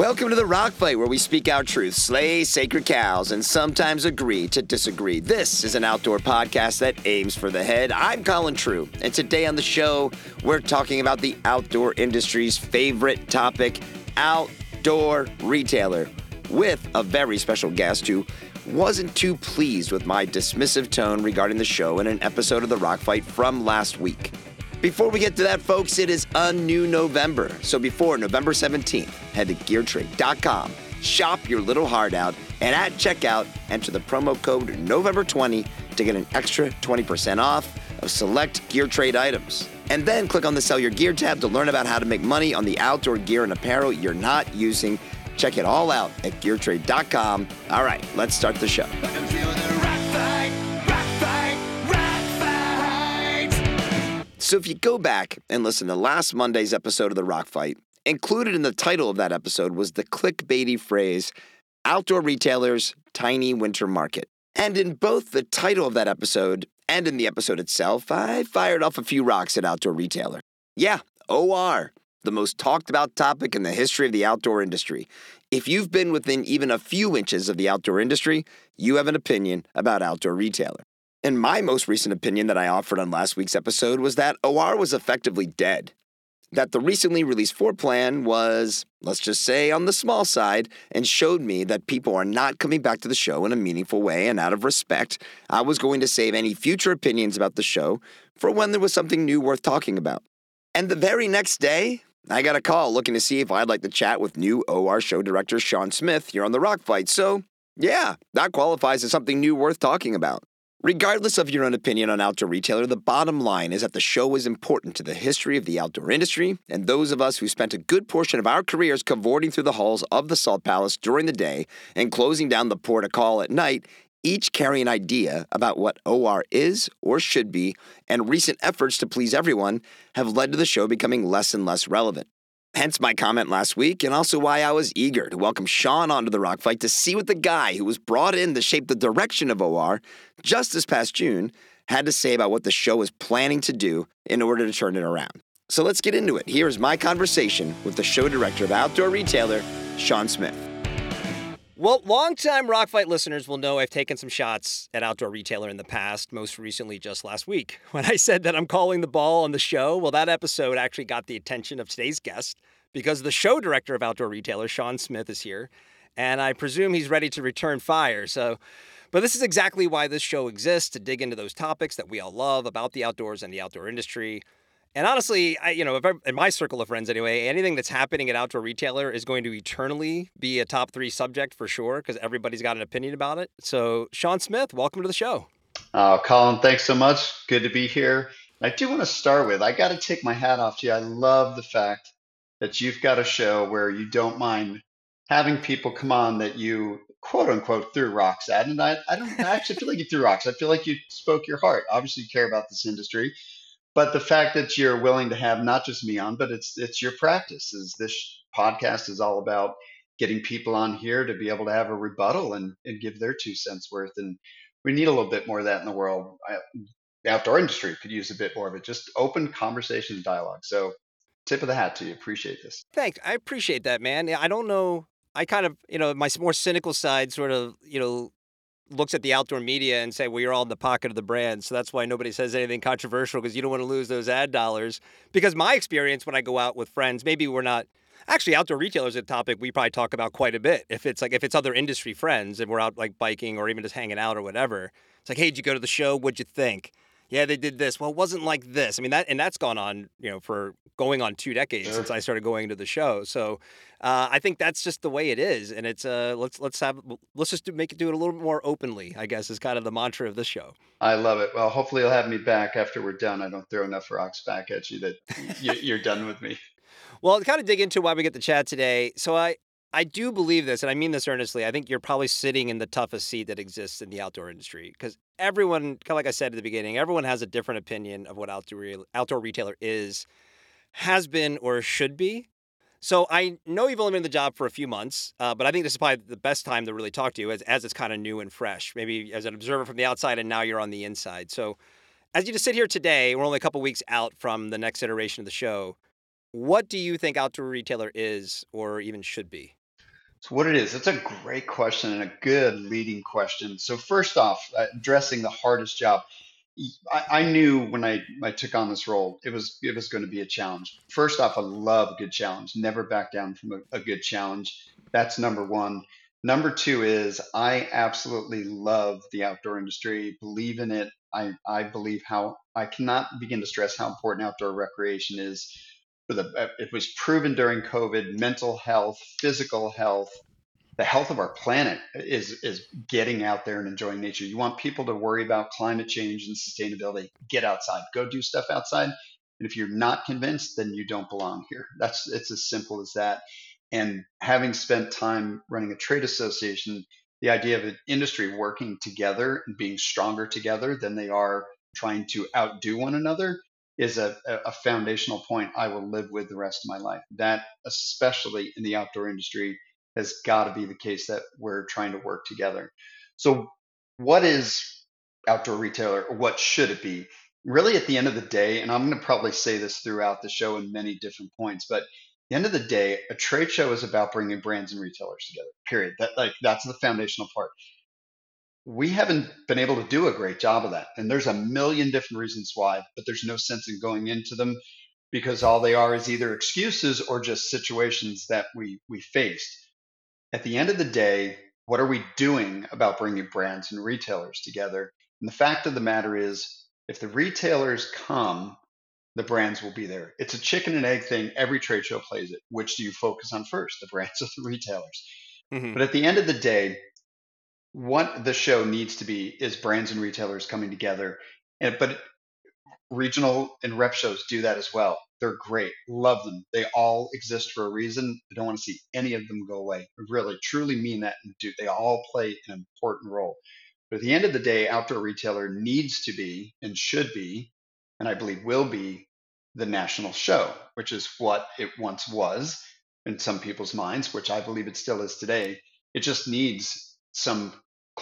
Welcome to the Rock Fight, where we speak our truth, slay sacred cows, and sometimes agree to disagree. This is an outdoor podcast that aims for the head. I'm Colin True, and today on the show, we're talking about the outdoor industry's favorite topic outdoor retailer, with a very special guest who wasn't too pleased with my dismissive tone regarding the show in an episode of the Rock Fight from last week. Before we get to that, folks, it is a new November. So before November 17th, head to geartrade.com, shop your little heart out, and at checkout, enter the promo code November20 to get an extra 20% off of select gear trade items. And then click on the Sell Your Gear tab to learn about how to make money on the outdoor gear and apparel you're not using. Check it all out at geartrade.com. All right, let's start the show. So if you go back and listen to last Monday's episode of The Rock Fight, included in the title of that episode was the clickbaity phrase, Outdoor Retailers Tiny Winter Market. And in both the title of that episode and in the episode itself, I fired off a few rocks at Outdoor Retailer. Yeah, OR, the most talked about topic in the history of the outdoor industry. If you've been within even a few inches of the outdoor industry, you have an opinion about Outdoor Retailer. And my most recent opinion that I offered on last week's episode was that OR was effectively dead. That the recently released floor plan was, let's just say, on the small side, and showed me that people are not coming back to the show in a meaningful way. And out of respect, I was going to save any future opinions about the show for when there was something new worth talking about. And the very next day, I got a call looking to see if I'd like to chat with new OR show director Sean Smith here on the Rock Fight. So, yeah, that qualifies as something new worth talking about. Regardless of your own opinion on Outdoor Retailer, the bottom line is that the show is important to the history of the outdoor industry and those of us who spent a good portion of our careers cavorting through the halls of the Salt Palace during the day and closing down the port of call at night each carry an idea about what OR is or should be, and recent efforts to please everyone have led to the show becoming less and less relevant. Hence my comment last week, and also why I was eager to welcome Sean onto the Rock Fight to see what the guy who was brought in to shape the direction of OR just this past June had to say about what the show was planning to do in order to turn it around. So let's get into it. Here is my conversation with the show director of Outdoor Retailer, Sean Smith. Well, longtime Rock Fight listeners will know I've taken some shots at Outdoor Retailer in the past, most recently just last week. When I said that I'm calling the ball on the show, well, that episode actually got the attention of today's guest because the show director of Outdoor Retailer, Sean Smith, is here. And I presume he's ready to return fire. So, but this is exactly why this show exists to dig into those topics that we all love about the outdoors and the outdoor industry. And honestly, I, you know, if in my circle of friends anyway, anything that's happening at Outdoor Retailer is going to eternally be a top three subject for sure because everybody's got an opinion about it. So, Sean Smith, welcome to the show. Oh, Colin, thanks so much. Good to be here. I do want to start with I got to take my hat off to you. I love the fact that you've got a show where you don't mind having people come on that you quote unquote threw rocks at. And I, I don't I actually feel like you threw rocks. I feel like you spoke your heart. Obviously, you care about this industry but the fact that you're willing to have not just me on, but it's it's your practice. Is this podcast is all about getting people on here to be able to have a rebuttal and, and give their two cents worth. And we need a little bit more of that in the world. I, the outdoor industry could use a bit more of it. Just open conversation and dialogue. So tip of the hat to you. Appreciate this. Thanks. I appreciate that, man. I don't know. I kind of, you know, my more cynical side sort of, you know, looks at the outdoor media and say, well, you're all in the pocket of the brand. So that's why nobody says anything controversial because you don't want to lose those ad dollars. Because my experience when I go out with friends, maybe we're not actually outdoor retailers a topic we probably talk about quite a bit. If it's like if it's other industry friends and we're out like biking or even just hanging out or whatever, it's like, hey, did you go to the show? What'd you think? Yeah, they did this. Well, it wasn't like this. I mean that and that's gone on, you know, for going on two decades sure. since I started going to the show. So uh, I think that's just the way it is, and it's uh, let's let's have let's just do, make it do it a little bit more openly. I guess is kind of the mantra of this show. I love it. Well, hopefully you'll have me back after we're done. I don't throw enough rocks back at you that you're done with me. Well, to kind of dig into why we get the chat today. So I I do believe this, and I mean this earnestly. I think you're probably sitting in the toughest seat that exists in the outdoor industry because everyone, kind of like I said at the beginning, everyone has a different opinion of what outdoor outdoor retailer is has been or should be. So I know you've only been in the job for a few months, uh, but I think this is probably the best time to really talk to you as, as it's kind of new and fresh, maybe as an observer from the outside and now you're on the inside. So as you just sit here today, we're only a couple weeks out from the next iteration of the show. What do you think outdoor retailer is or even should be? So, what it is, it's a great question and a good leading question. So, first off, uh, addressing the hardest job. I, I knew when I, I took on this role, it was it was going to be a challenge. First off, I love a good challenge. Never back down from a, a good challenge. That's number one. Number two is I absolutely love the outdoor industry, believe in it. I, I believe how I cannot begin to stress how important outdoor recreation is for the uh, it was proven during COVID, mental health, physical health, the health of our planet is is getting out there and enjoying nature. You want people to worry about climate change and sustainability. Get outside. Go do stuff outside. And if you're not convinced, then you don't belong here. That's it's as simple as that. And having spent time running a trade association, the idea of an industry working together and being stronger together than they are trying to outdo one another is a, a foundational point I will live with the rest of my life. That, especially in the outdoor industry, has got to be the case that we're trying to work together. So, what is outdoor retailer what should it be? Really, at the end of the day, and I'm going to probably say this throughout the show in many different points, but the end of the day, a trade show is about bringing brands and retailers together. Period. That like that's the foundational part. We haven't been able to do a great job of that, and there's a million different reasons why, but there's no sense in going into them because all they are is either excuses or just situations that we we faced. At the end of the day, what are we doing about bringing brands and retailers together? And the fact of the matter is, if the retailers come the brands will be there. It's a chicken and egg thing. Every trade show plays it. Which do you focus on first, the brands or the retailers? Mm-hmm. But at the end of the day, what the show needs to be is brands and retailers coming together. And but regional and rep shows do that as well. They're great. Love them. They all exist for a reason. I don't want to see any of them go away. I really, truly mean that and do they all play an important role. But at the end of the day, outdoor retailer needs to be and should be and I believe will be the national show, which is what it once was in some people's minds, which I believe it still is today. It just needs some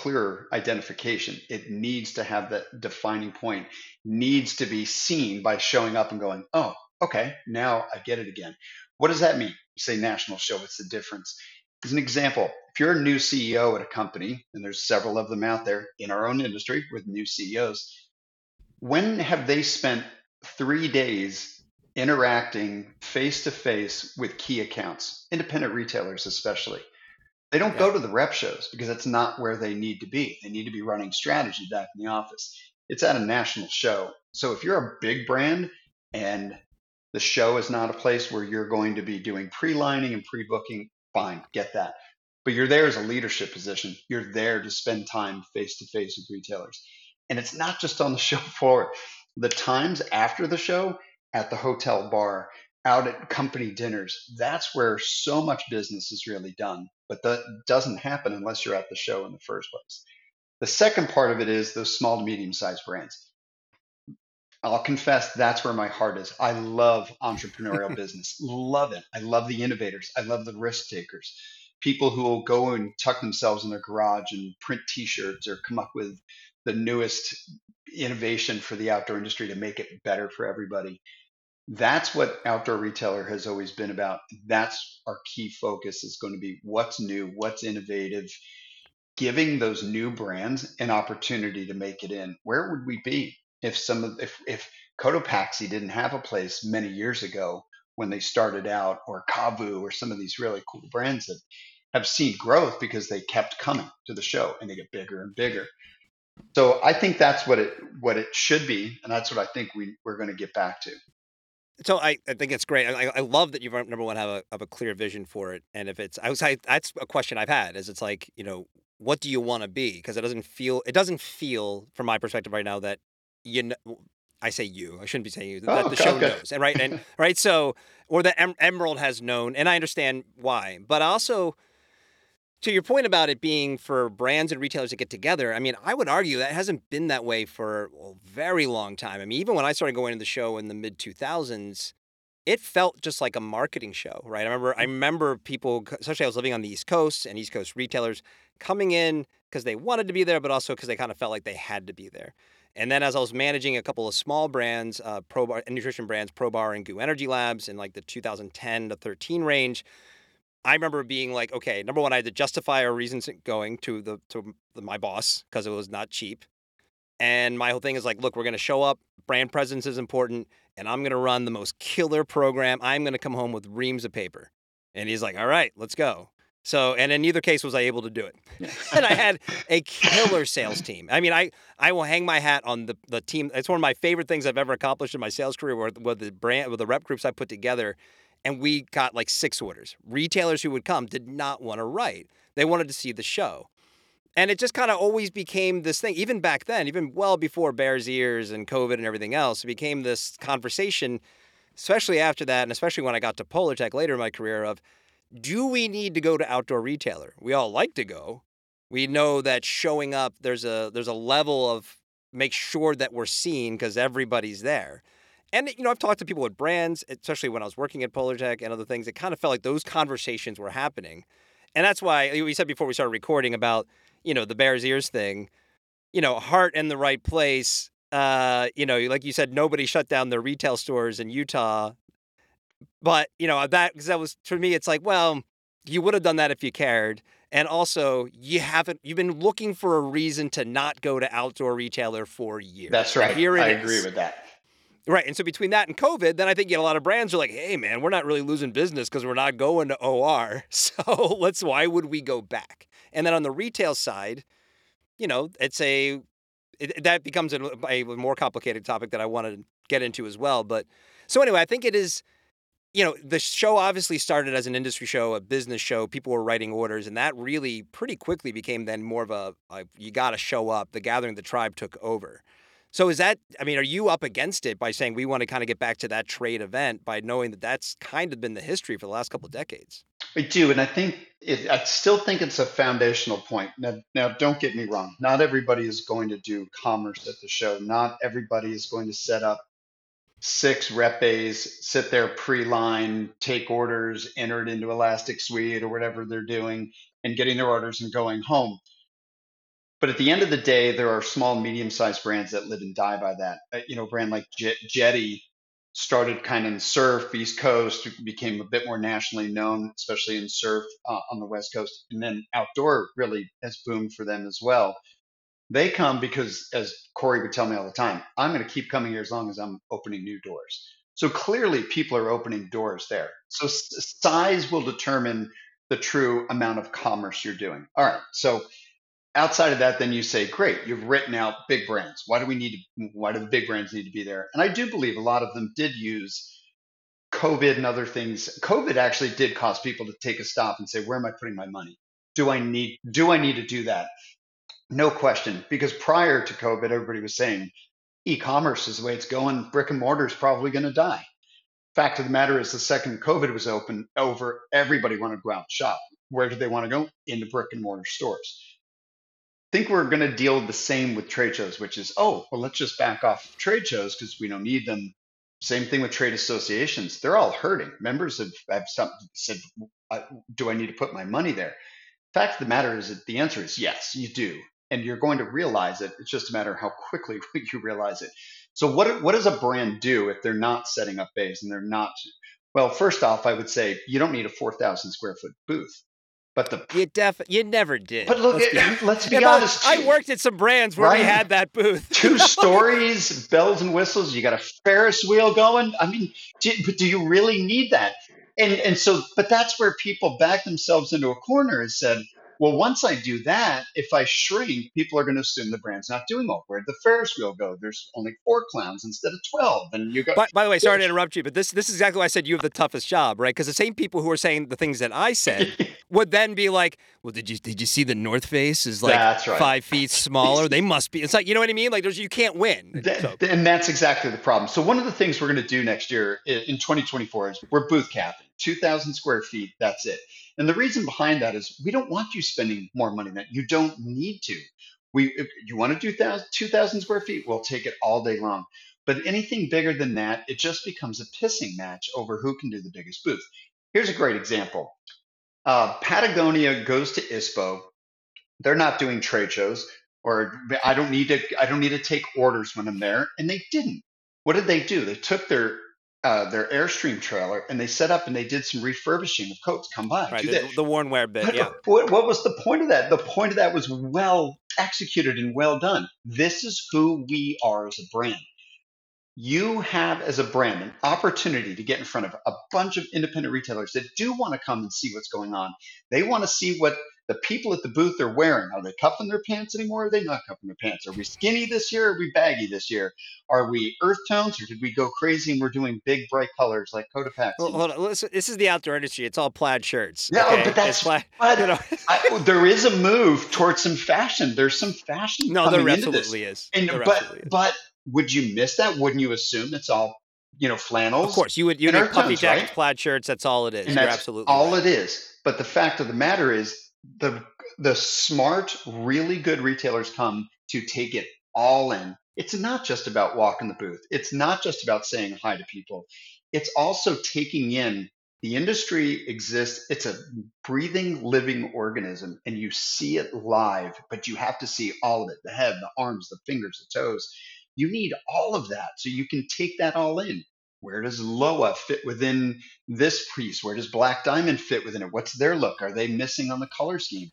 clearer identification. It needs to have that defining point, needs to be seen by showing up and going, oh, okay, now I get it again. What does that mean? You say national show, what's the difference? As an example, if you're a new CEO at a company, and there's several of them out there in our own industry with new CEOs, when have they spent three days interacting face to face with key accounts, independent retailers especially? They don't yeah. go to the rep shows because that's not where they need to be. They need to be running strategy back in the office. It's at a national show. So if you're a big brand and the show is not a place where you're going to be doing pre lining and pre booking, fine, get that. But you're there as a leadership position. You're there to spend time face to face with retailers. And it's not just on the show floor. The times after the show, at the hotel bar, out at company dinners, that's where so much business is really done. But that doesn't happen unless you're at the show in the first place. The second part of it is those small to medium sized brands. I'll confess that's where my heart is. I love entrepreneurial business. Love it. I love the innovators. I love the risk takers. People who will go and tuck themselves in their garage and print t-shirts or come up with the newest innovation for the outdoor industry to make it better for everybody. That's what outdoor retailer has always been about. That's our key focus is going to be what's new, what's innovative, giving those new brands an opportunity to make it in. Where would we be if some of if if Cotopaxi didn't have a place many years ago when they started out, or KAVU, or some of these really cool brands that have seen growth because they kept coming to the show and they get bigger and bigger. So I think that's what it what it should be, and that's what I think we we're going to get back to. So I, I think it's great. I, I love that you um, number one have a have a clear vision for it, and if it's I was I, that's a question I've had is it's like you know what do you want to be because it doesn't feel it doesn't feel from my perspective right now that you know I say you I shouldn't be saying you that oh, the show okay. knows and right and right so or that Emerald has known and I understand why but also to your point about it being for brands and retailers to get together, I mean, I would argue that hasn't been that way for a very long time. I mean, even when I started going to the show in the mid 2000s, it felt just like a marketing show, right? I remember I remember people, especially I was living on the East Coast and East Coast retailers coming in because they wanted to be there, but also because they kind of felt like they had to be there. And then as I was managing a couple of small brands, uh, ProBar, nutrition brands, ProBar and GU Energy Labs in like the 2010 to 13 range, I remember being like, okay, number one, I had to justify our reasons going to the to the, my boss because it was not cheap. And my whole thing is like, look, we're going to show up. Brand presence is important, and I'm going to run the most killer program. I'm going to come home with reams of paper. And he's like, all right, let's go. So, and in neither case was I able to do it. and I had a killer sales team. I mean, I I will hang my hat on the the team. It's one of my favorite things I've ever accomplished in my sales career. With, with the brand, with the rep groups I put together, and we got like six orders. Retailers who would come did not want to write; they wanted to see the show. And it just kind of always became this thing, even back then, even well before Bears Ears and COVID and everything else, it became this conversation, especially after that, and especially when I got to Polartec later in my career of do we need to go to outdoor retailer? We all like to go. We know that showing up, there's a there's a level of make sure that we're seen because everybody's there. And you know, I've talked to people with brands, especially when I was working at Polartec and other things. It kind of felt like those conversations were happening, and that's why we said before we started recording about you know the Bears ears thing. You know, heart in the right place. Uh, you know, like you said, nobody shut down their retail stores in Utah but you know that because that was for me, it's like, well, you would have done that if you cared, and also you haven't. You've been looking for a reason to not go to outdoor retailer for years. That's right. Here it I is. agree with that. Right. And so between that and COVID, then I think you know, a lot of brands are like, hey, man, we're not really losing business because we're not going to OR. So let's, why would we go back? And then on the retail side, you know, it's a, it, that becomes a, a more complicated topic that I want to get into as well. But so anyway, I think it is, you know, the show obviously started as an industry show, a business show. People were writing orders, and that really pretty quickly became then more of a, a you got to show up. The gathering, the tribe took over. So is that? I mean, are you up against it by saying we want to kind of get back to that trade event by knowing that that's kind of been the history for the last couple of decades? I do, and I think it, I still think it's a foundational point. Now, now, don't get me wrong. Not everybody is going to do commerce at the show. Not everybody is going to set up six rep sit there pre-line, take orders, enter it into Elastic Suite or whatever they're doing, and getting their orders and going home. But at the end of the day, there are small, medium-sized brands that live and die by that. Uh, you know, a brand like Jet- Jetty started kind of in surf, East Coast, became a bit more nationally known, especially in surf uh, on the West Coast, and then outdoor really has boomed for them as well. They come because, as Corey would tell me all the time, I'm going to keep coming here as long as I'm opening new doors. So clearly, people are opening doors there. So size will determine the true amount of commerce you're doing. All right. So outside of that, then you say, great, you've written out big brands. Why do we need to, why do the big brands need to be there? And I do believe a lot of them did use COVID and other things. COVID actually did cause people to take a stop and say, where am I putting my money? Do I need, do I need to do that? No question, because prior to COVID, everybody was saying e-commerce is the way it's going. Brick and mortar is probably going to die. Fact of the matter is, the second COVID was open over, everybody wanted to go out and shop. Where do they want to go? Into brick and mortar stores. Think we're going to deal the same with trade shows, which is, oh, well, let's just back off trade shows because we don't need them. Same thing with trade associations. They're all hurting. Members have, have some, said, do I need to put my money there? Fact of the matter is that the answer is yes, you do and you're going to realize it. It's just a matter of how quickly you realize it. So what what does a brand do if they're not setting up bays and they're not? Well, first off, I would say you don't need a 4,000 square foot booth. But the you def you never did. But look, let's be, let's be yeah, honest. I worked at some brands where right? we had that booth. Two stories, bells and whistles. You got a Ferris wheel going. I mean, do, do you really need that? And and so, but that's where people back themselves into a corner and said, well, once I do that, if I shrink, people are going to assume the brand's not doing well. Where'd the Ferris wheel go? There's only four clowns instead of twelve, and you go. By, by the way, sorry to interrupt you, but this this is exactly why I said you have the toughest job, right? Because the same people who are saying the things that I said would then be like, "Well, did you did you see the North Face is like right. five feet smaller? they must be." It's like you know what I mean? Like there's you can't win. so. And that's exactly the problem. So one of the things we're going to do next year in 2024 is we're booth capping, 2,000 square feet. That's it. And the reason behind that is we don't want you spending more money than. You don't need to. We, if you want to do 2,000 square feet, we'll take it all day long. But anything bigger than that, it just becomes a pissing match over who can do the biggest booth. Here's a great example. Uh, Patagonia goes to ISPO. They're not doing trade shows, or I don't need to. I don't need to take orders when I'm there, and they didn't. What did they do? They took their uh, their Airstream trailer, and they set up and they did some refurbishing of coats. Come by, Right, do the, that. the worn wear bit. But Yeah. what, what was the point of that? The point of that was well executed and well done. This is who we are as a brand. You have, as a brand, an opportunity to get in front of a bunch of independent retailers that do want to come and see what's going on. They want to see what the people at the booth are wearing. Are they cuffing their pants anymore? Are they not cuffing their pants? Are we skinny this year? Or are we baggy this year? Are we earth tones or did we go crazy and we're doing big, bright colors like Cotopaxi? Well, hold on. This is the outdoor industry. It's all plaid shirts. Yeah, okay? but that's plaid, but you know. I, there is a move towards some fashion. There's some fashion no, coming there into this. absolutely is. And There but absolutely is. but would you miss that? Wouldn't you assume it's all you know flannels? Of course, you would you earth puffy jackets, right? plaid shirts. That's all it is. and You're that's absolutely all right. it is. But the fact of the matter is, the the smart, really good retailers come to take it all in. It's not just about walking the booth. It's not just about saying hi to people. It's also taking in the industry exists. It's a breathing, living organism, and you see it live, but you have to see all of it the head, the arms, the fingers, the toes. You need all of that so you can take that all in. Where does Lowa fit within this piece? Where does Black Diamond fit within it? What's their look? Are they missing on the color scheme?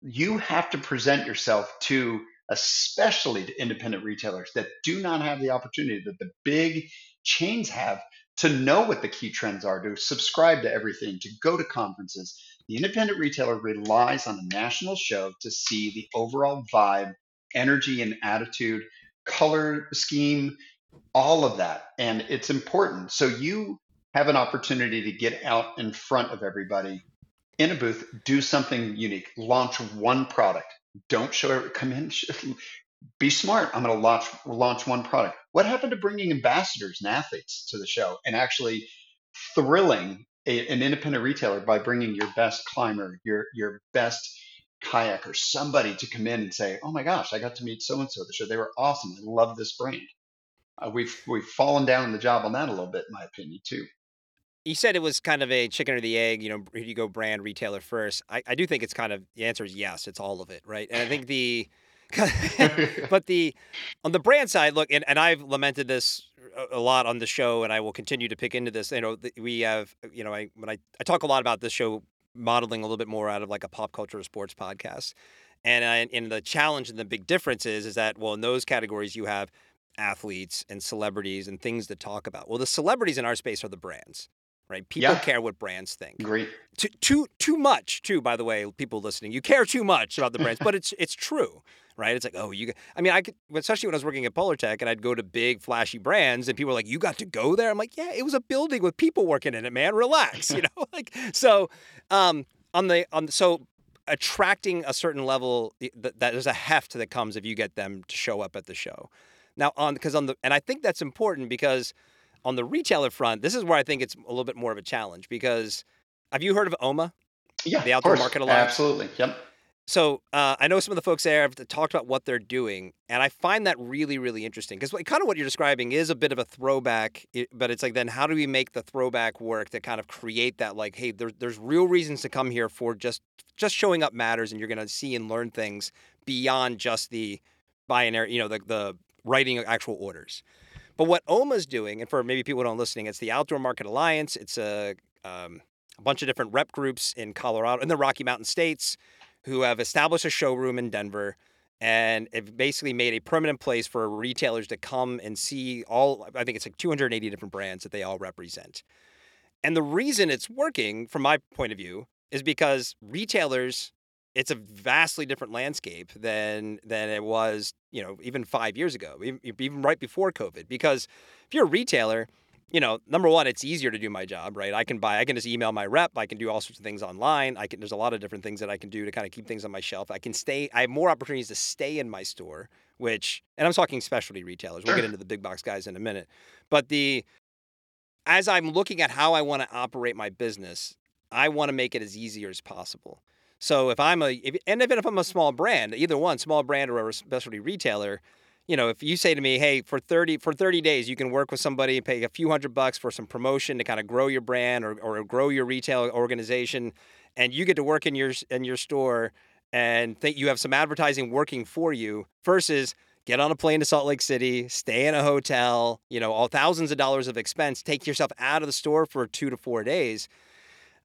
You have to present yourself to, especially to independent retailers that do not have the opportunity that the big chains have to know what the key trends are, to subscribe to everything, to go to conferences. The independent retailer relies on a national show to see the overall vibe, energy, and attitude, color scheme, all of that. And it's important. So you have an opportunity to get out in front of everybody in a booth, do something unique, launch one product. Don't show every, come in, be smart. I'm going to launch launch one product. What happened to bringing ambassadors and athletes to the show and actually thrilling a, an independent retailer by bringing your best climber, your your best kayaker, somebody to come in and say, "Oh my gosh, I got to meet so and so the show. They were awesome. I love this brand." Uh, we've we've fallen down in the job on that a little bit, in my opinion, too. You said it was kind of a chicken or the egg. You know, you go brand retailer first. I, I do think it's kind of the answer is yes. It's all of it, right? And I think the but the on the brand side, look, and, and I've lamented this a, lot on the show, and I will continue to pick into this. You know, we have, you know, I when I, I talk a lot about this show modeling a little bit more out of like a pop culture or sports podcast, and uh, I, and the challenge and the big difference is is that well in those categories you have athletes and celebrities and things to talk about. Well, the celebrities in our space are the brands, right? People Yeah. care what brands think. Great. too too too much too by the way people listening. You care too much about the brands but it's it's true right? It's like oh you i mean i could especially when i was working at polartec and i'd go to big flashy brands and people were like you got to go there? I'm like yeah it was a building with people working in it man. Relax you know? Like so um on the on so attracting a certain level that, that there's a heft that comes if you get them to show up at the show. Now on because on the and i think that's important because on the retailer front this is where i think it's a little bit more of a challenge because have you heard of OMA? Yeah, The Outdoor. Market Alliance? Absolutely. Yep. So uh, I know some of the folks there have talked about what they're doing, and I find that really, really interesting because kind of what you're describing is a bit of a throwback, but it's like then how do we make the throwback work to kind of create that like, hey, there's there's real reasons to come here for just just showing up matters, and you're going to see and learn things beyond just the binary, you know, the the writing actual orders. But what OMA's doing, and for maybe people who don't listening, it's the Outdoor Market Alliance. It's a um, a bunch of different rep groups in Colorado, in the Rocky Mountain states, who have established a showroom in Denver and have basically made a permanent place for retailers to come and see all, I think it's like 280 different brands that they all represent. And the reason it's working, from my point of view, is because retailers, it's a vastly different landscape than than it was, you know, even five years ago, even, right before COVID. Because if you're a retailer, you know, number one, it's easier to do my job, right? I can buy, I can just email my rep, I can do all sorts of things online. I can, there's a lot of different things that I can do to kind of keep things on my shelf. I can stay, I have more opportunities to stay in my store, which, and I'm talking specialty retailers. We'll get into the big box guys in a minute. But the, as I'm looking at how I want to operate my business, I want to make it as easy as possible. So if I'm a, if, and even if I'm a small brand, either one, small brand or a specialty retailer, you know, if you say to me, "Hey, for 30 for 30 days you can work with somebody and pay a few hundred bucks for some promotion to kind of grow your brand or, or grow your retail organization and you get to work in your in your store and think you have some advertising working for you versus get on a plane to Salt Lake City, stay in a hotel, you know, all thousands of dollars of expense, take yourself out of the store for two to four days.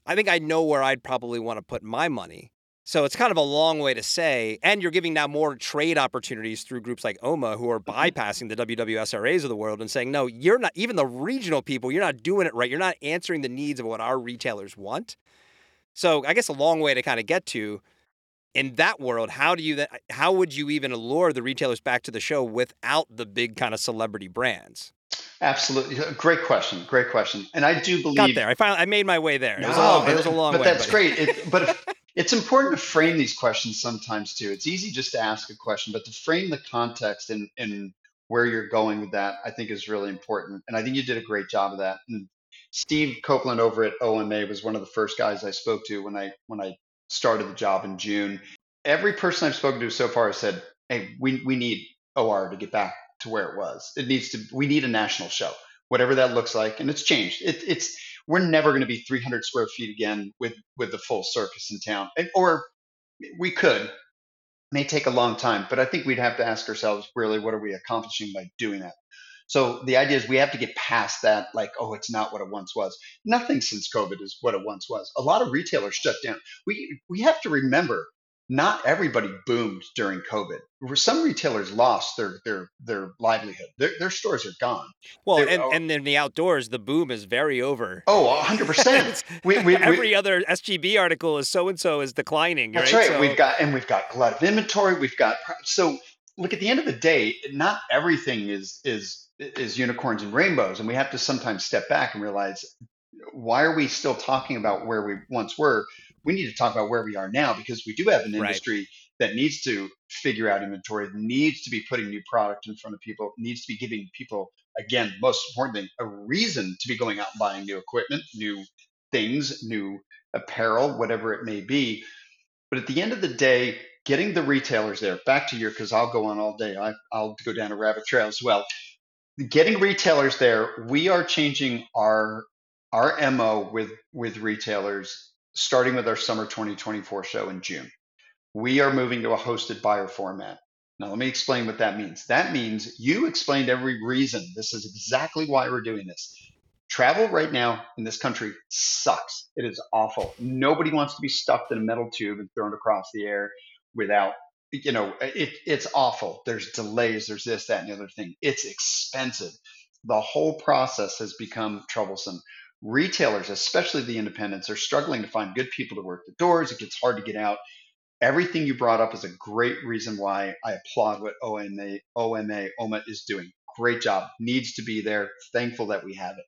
I think I know where I'd probably want to put my money. So it's kind of a long way to say, and you're giving now more trade opportunities through groups like OMA who are mm-hmm. bypassing the WWSRAs of the world and saying, no, you're not, even the regional people, you're not doing it right. You're not answering the needs of what our retailers want. So I guess a long way to kind of get to in that world, how do you then, how would you even allure the retailers back to the show without the big kind of celebrity brands? Absolutely, uh, great question. Great question. And I do believe got there. I finally I made my way there. It was a long, but, it was a long but way. That's but that's great. It, but it's important to frame these questions sometimes too. It's easy just to ask a question, but to frame the context and and where you're going with that, I think is really important. And I think you did a great job of that. And Steve Copeland over at OMA was one of the first guys I spoke to when I when I started the job in June. Every person I've spoken to so far has said, "Hey, we we need OR to get back to where it was. It needs to. We need a national show, whatever that looks like." And it's changed. It, it's we're never going to be 300 square feet again with with the full circus in town, and, or we could. May take a long time, but I think we'd have to ask ourselves really, what are we accomplishing by doing that? So the idea is we have to get past that, like, oh, it's not what it once was. Nothing since COVID is what it once was. A lot of retailers shut down. We we have to remember not everybody boomed during COVID. Some retailers lost their their their livelihood. Their, their stores are gone. Well, and, and in the outdoors, the boom is very over. Oh, 100 percent. Every we, other SGB article is so and so is declining. That's right. right. So, we've got and we've got glut of inventory. We've got so look at the end of the day. Not everything is is is unicorns and rainbows, and we have to sometimes step back and realize why are we still talking about where we once were we need to talk about where we are now because we do have an industry right. that needs to figure out inventory, needs to be putting new product in front of people, needs to be giving people, again, most importantly, a reason to be going out and buying new equipment, new things, new apparel, whatever it may be. But at the end of the day, getting the retailers there, back to your, because I'll go on all day, I, I'll go down a rabbit trail as well. Getting retailers there, we are changing our our mo with with retailers starting with our summer 2024 show in June. We are moving to a hosted buyer format. Now, let me explain what that means. That means you explained every reason. This is exactly why we're doing this. Travel right now in this country sucks. It is awful. Nobody wants to be stuffed in a metal tube and thrown across the air without, you know, it, it's awful. There's delays, there's this, that, and the other thing. It's expensive. The whole process has become troublesome retailers, especially the independents, are struggling to find good people to work the doors. It gets hard to get out. Everything you brought up is a great reason why I applaud what OMA, OMA, OMA is doing. Great job. Needs to be there. Thankful that we have it.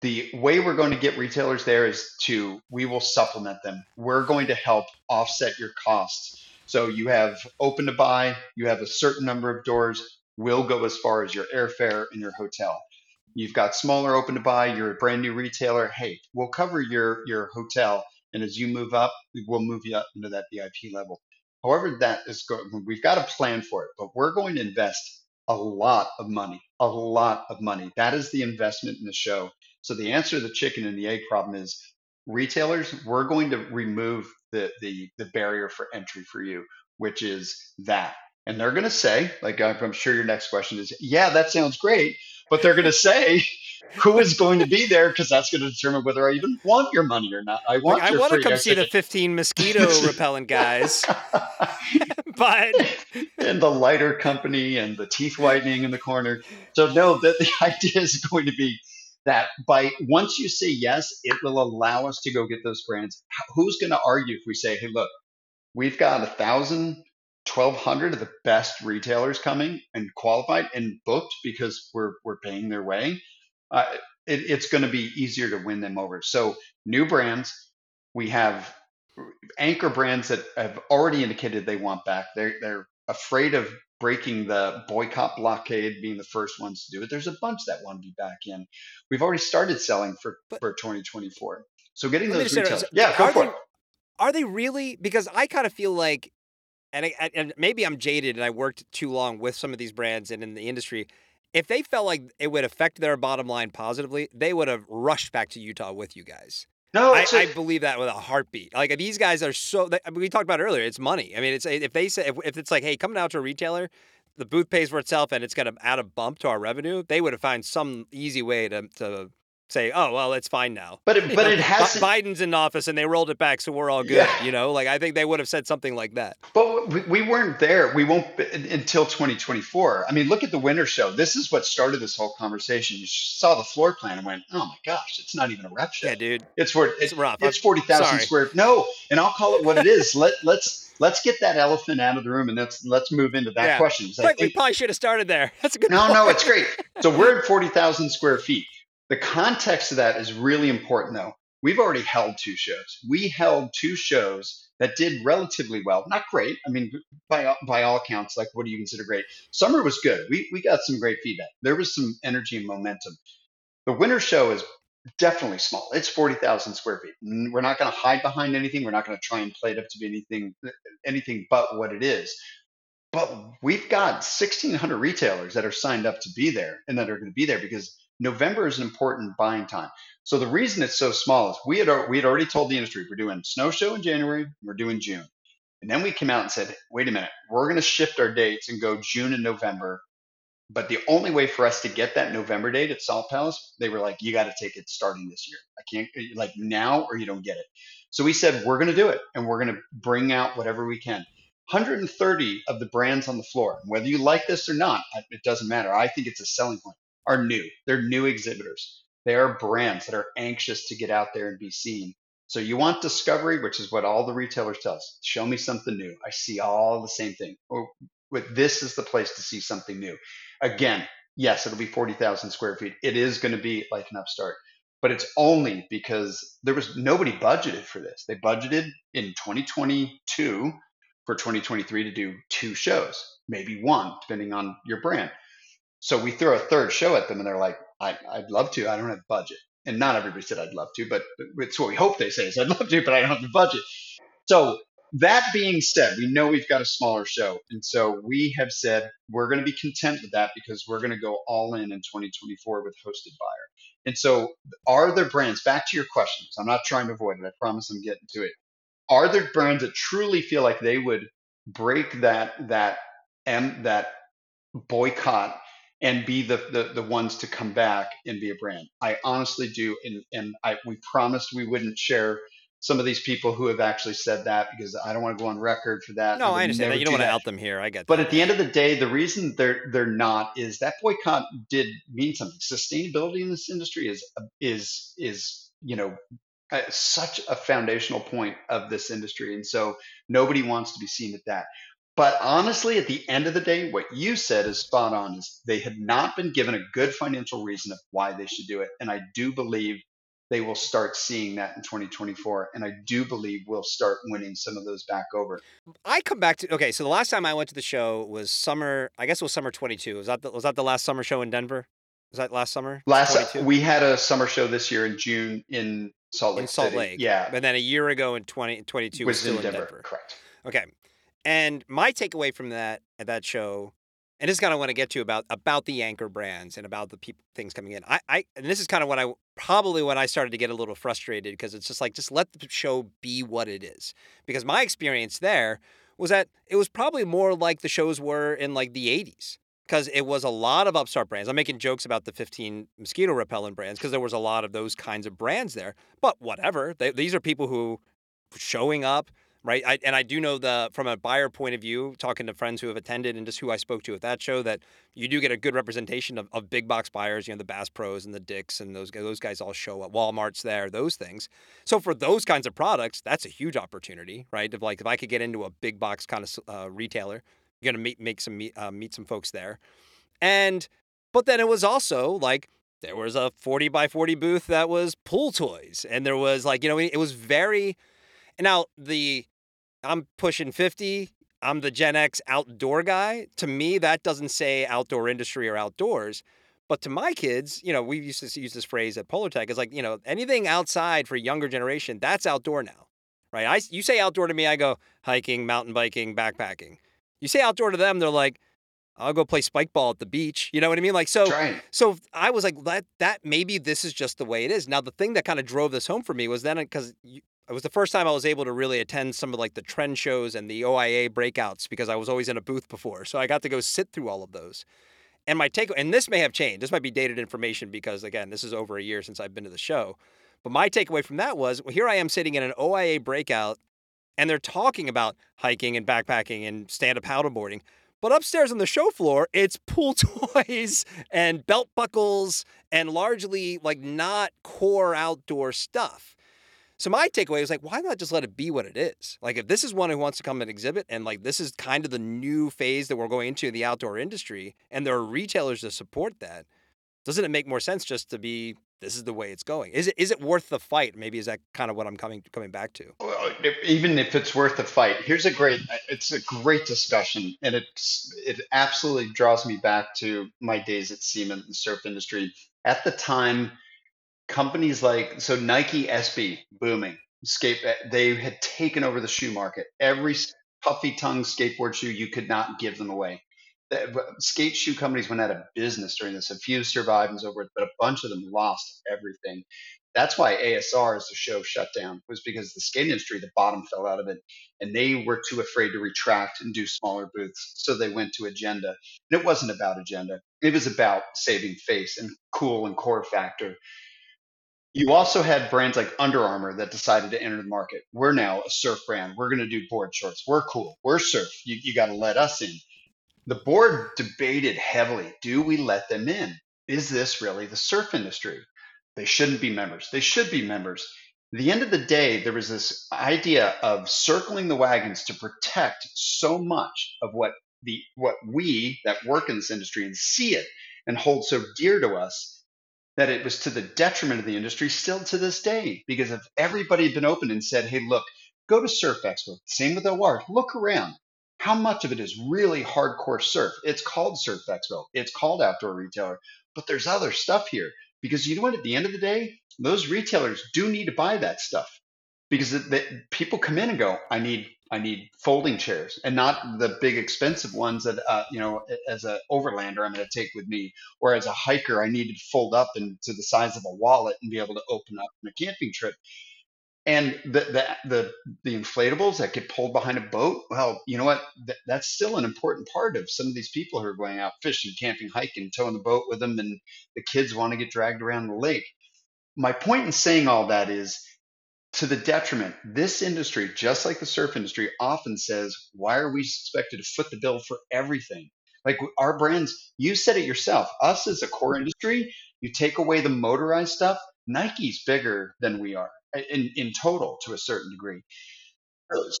The way we're going to get retailers there is to, we will supplement them. We're going to help offset your costs. So you have open to buy, you have a certain number of doors, we'll go as far as your airfare and your hotel You've got smaller open to buy. You're a brand new retailer. Hey, we'll cover your your hotel, and as you move up, we'll move you up into that VIP level. However, that is going. We've got a plan for it, but we're going to invest a lot of money, a lot of money. That is the investment in the show. So the answer to the chicken and the egg problem is retailers. We're going to remove the the the barrier for entry for you, which is that. And they're going to say, like I'm sure your next question is, yeah, that sounds great but they're going to say who is going to be there because that's going to determine whether I even want your money or not. I want. Like, I want to come see the 15 mosquito repellent guys, but and the lighter company and the teeth whitening in the corner. So no, that the idea is going to be that by once you say yes, it will allow us to go get those brands. Who's going to argue if we say, hey, look, we've got a thousand 1,200 of the best retailers coming and qualified and booked because we're, we're paying their way, uh, it, it's going to be easier to win them over. So, new brands, we have anchor brands that have already indicated they want back. They're, they're afraid of breaking the boycott blockade, being the first ones to do it. There's a bunch that want to be back in. We've already started selling for, but, for 2024. So, getting those retailers. Yeah, go for they, it. Are they really? Because I kind of feel like and, I, and maybe I'm jaded and I worked too long with some of these brands and in the industry. If they felt like it would affect their bottom line positively, they would have rushed back to Utah with you guys. No, I, a- I believe that with a heartbeat. Like these guys are so. I mean, we talked about earlier. It's money. I mean, it's if they say if, if it's like, hey, coming out to a retailer, the booth pays for itself and it's going to add a bump to our revenue, they would have found some easy way to to say, oh well, it's fine now. But it, but know, it has Bi- Biden's in office and they rolled it back, so we're all good. Yeah. You know, like I think they would have said something like that. But we, we weren't there. We won't be, until 2024. I mean, look at the winter show. This is what started this whole conversation. You saw the floor plan and went, "Oh my gosh, it's not even a rep show. Yeah, dude, It's for it's it, rough. it's 40,000 square. No, and I'll call it what it is. Let let's let's get that elephant out of the room and let's let's move into that Yeah. question. Quick, we probably should have started there. That's a good. no, point. no, it's great. So we're at 40,000 square feet. The context of that is really important, though. We've already held two shows. We held two shows that did relatively well. Not great. I mean, by by all accounts, like what do you consider great? Summer was good. We we got some great feedback. There was some energy and momentum. The winter show is definitely small. It's 40,000 square feet. We're not going to hide behind anything. We're not going to try and play it up to be anything anything but what it is. But we've got 1,600 retailers that are signed up to be there and that are going to be there because November is an important buying time. So the reason it's so small is we had we had already told the industry we're doing snow show in January, we're doing June, and then we came out and said, wait a minute, we're going to shift our dates and go June and November. But the only way for us to get that November date at Salt Palace, they were like, you got to take it starting this year. I can't like now or you don't get it. So we said we're going to do it and we're going to bring out whatever we can. 130 of the brands on the floor, whether you like this or not, it doesn't matter. I think it's a selling point. Are new. They're new exhibitors. They are brands that are anxious to get out there and be seen. So you want discovery, which is what all the retailers tell us. Show me something new. I see all the same thing. Or with this is the place to see something new. Again, yes, it'll be 40,000 square feet. It is going to be like an upstart, but it's only because there was nobody budgeted for this. They budgeted in 2022 for 2023 to do two shows, maybe one, depending on your brand. So we throw a third show at them and they're like, I, I'd love to. I don't have budget. And not everybody said I'd love to, but it's what we hope they say is I'd love to, but I don't have the budget. So that being said, we know we've got a smaller show. And so we have said we're going to be content with that because we're going to go all in in 2024 with hosted buyer. And so are there brands, back to your questions, I'm not trying to avoid it. I promise I'm getting to it. Are there brands that truly feel like they would break that, that, M, that boycott and be the, the the ones to come back and be a brand. I honestly do, and and I we promised we wouldn't share some of these people who have actually said that because I don't want to go on record for that. No, I understand that. You don't do want to out them here. I get But at the end of the day, the reason they're they're not is that boycott did mean something. Sustainability in this industry is is is you know uh, such a foundational point of this industry, and so nobody wants to be seen at that. But honestly, at the end of the day, what you said is spot on. Is they had not been given a good financial reason of why they should do it, and I do believe they will start seeing that in 2024, and I do believe we'll start winning some of those back over. I come back to okay. So the last time I went to the show was summer. I guess it was summer 22. Was that the, was that the last summer show in Denver? Was that last summer? Last 22? we had a summer show this year in June in Salt Lake in Salt City. Lake. Yeah, And then a year ago in 2022 was, was still in in Denver. Denver. Correct. Okay. And my takeaway from that at that show, and this is kind of what I get to about about the anchor brands and about the people things coming in. I, I and this is kind of what I probably when I started to get a little frustrated because it's just like just let the show be what it is. Because my experience there was that it was probably more like the shows were in like the 80s. Because it was a lot of upstart brands. I'm making jokes about the 15 mosquito repellent brands because there was a lot of those kinds of brands there. But whatever, they, these are people who showing up, right? I, and I do know the from a buyer point of view, talking to friends who have attended and just who I spoke to at that show, that you do get a good representation of, of big box buyers. You know, the Bass Pros and the Dicks and those guys, those guys all show up. Walmart's there, those things. So for those kinds of products, that's a huge opportunity, right? Of like if I could get into a big box kind of uh, retailer, you're gonna meet make some meet, uh, meet some folks there, and but then it was also like there was a 40 by 40 booth that was pool toys and there was like you know it was very now the i'm pushing 50 i'm the gen x outdoor guy to me that doesn't say outdoor industry or outdoors but to my kids you know we used to use this phrase at polartec is like you know anything outside for younger generation that's outdoor now right i you say outdoor to me i go hiking mountain biking backpacking you say outdoor to them they're like i'll go play spike ball at the beach you know what i mean like so right. so I was like, that that maybe this is just the way it is. Now the thing that kind of drove this home for me was then uh, because it was the first time I was able to really attend some of like the trend shows and the OIA breakouts because I was always in a booth before. So I got to go sit through all of those. And my take, and this may have changed. This might be dated information because again, this is over a year since I've been to the show. But my takeaway from that was, well, here I am sitting in an OIA breakout, and they're talking about hiking and backpacking and stand-up paddleboarding. But upstairs on the show floor, it's pool toys and belt buckles and largely like not core outdoor stuff. So my takeaway was like, why not just let it be what it is? Like, if this is one who wants to come and exhibit, and like this is kind of the new phase that we're going into in the outdoor industry, and there are retailers to support that, doesn't it make more sense just to be this is the way it's going? Is it is it worth the fight? Maybe is that kind of what I'm coming coming back to? Well, even if it's worth the fight, here's a great uh, it's a great discussion, and it's it absolutely draws me back to my days at SIMA, the surf industry. At the time companies like so Nike SB booming skate eh, they had taken over the shoe market. Every puffy tongue skateboard shoe you could not give them away. The, eh, skate shoe companies went out of business during this. A few survived and so forth, but a bunch of them lost everything. That's why ASR as a show shut down was because the skate industry, the bottom fell out of it, and they were too afraid to retract and do smaller booths, so they went to Agenda. And it wasn't about Agenda; it was about saving face and cool and core factor you also had brands like Under Armour that decided to enter the market. We're now a surf brand. We're going to do board shorts. We're cool. We're surf. You, you got to let us in. The board debated heavily do we let them in? Is this really the surf industry? They shouldn't be members. They should be members. At the end of the day, there was this idea of circling the wagons to protect so much of what the what we that work in this industry and see it and hold so dear to us that it was to the detriment of the industry still to this day because if everybody had been open and said, hey, look, go to Surf Expo, same with OR, look around. How much of it is really hardcore surf? It's called Surf Expo, it's called Outdoor Retailer, but there's other stuff here because you know what? At the end of the day, those retailers do need to buy that stuff because the, the, people come in and go, I need I need folding chairs and not the big expensive ones that, uh, you know, as an overlander, I'm going to take with me, or as a hiker, I need to fold up into the size of a wallet and be able to open up on a camping trip. And the, the, the, the inflatables that get pulled behind a boat, well, you know what? Th- that's still an important part of some of these people who are going out fishing, camping, hiking, towing the boat with them, and the kids want to get dragged around the lake. My point in saying all that is to the detriment. This industry, just like the surf industry, often says, why are we expected to foot the bill for everything? Like our brands, you said it yourself. Us as a core industry, you take away the motorized stuff, Nike's bigger than we are in, in total to a certain degree.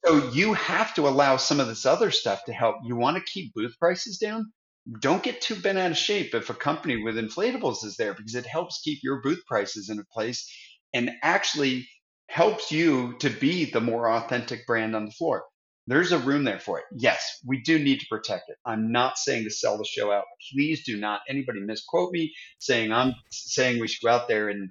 So you have to allow some of this other stuff to help. You want to keep booth prices down? Don't get too bent out of shape if a company with inflatables is there because it helps keep your booth prices in a place and actually helps you to be the more authentic brand on the floor. There's a room there for it. Yes, we do need to protect it. I'm not saying to sell the show out. Please do not anybody misquote me saying I'm saying we should go out there and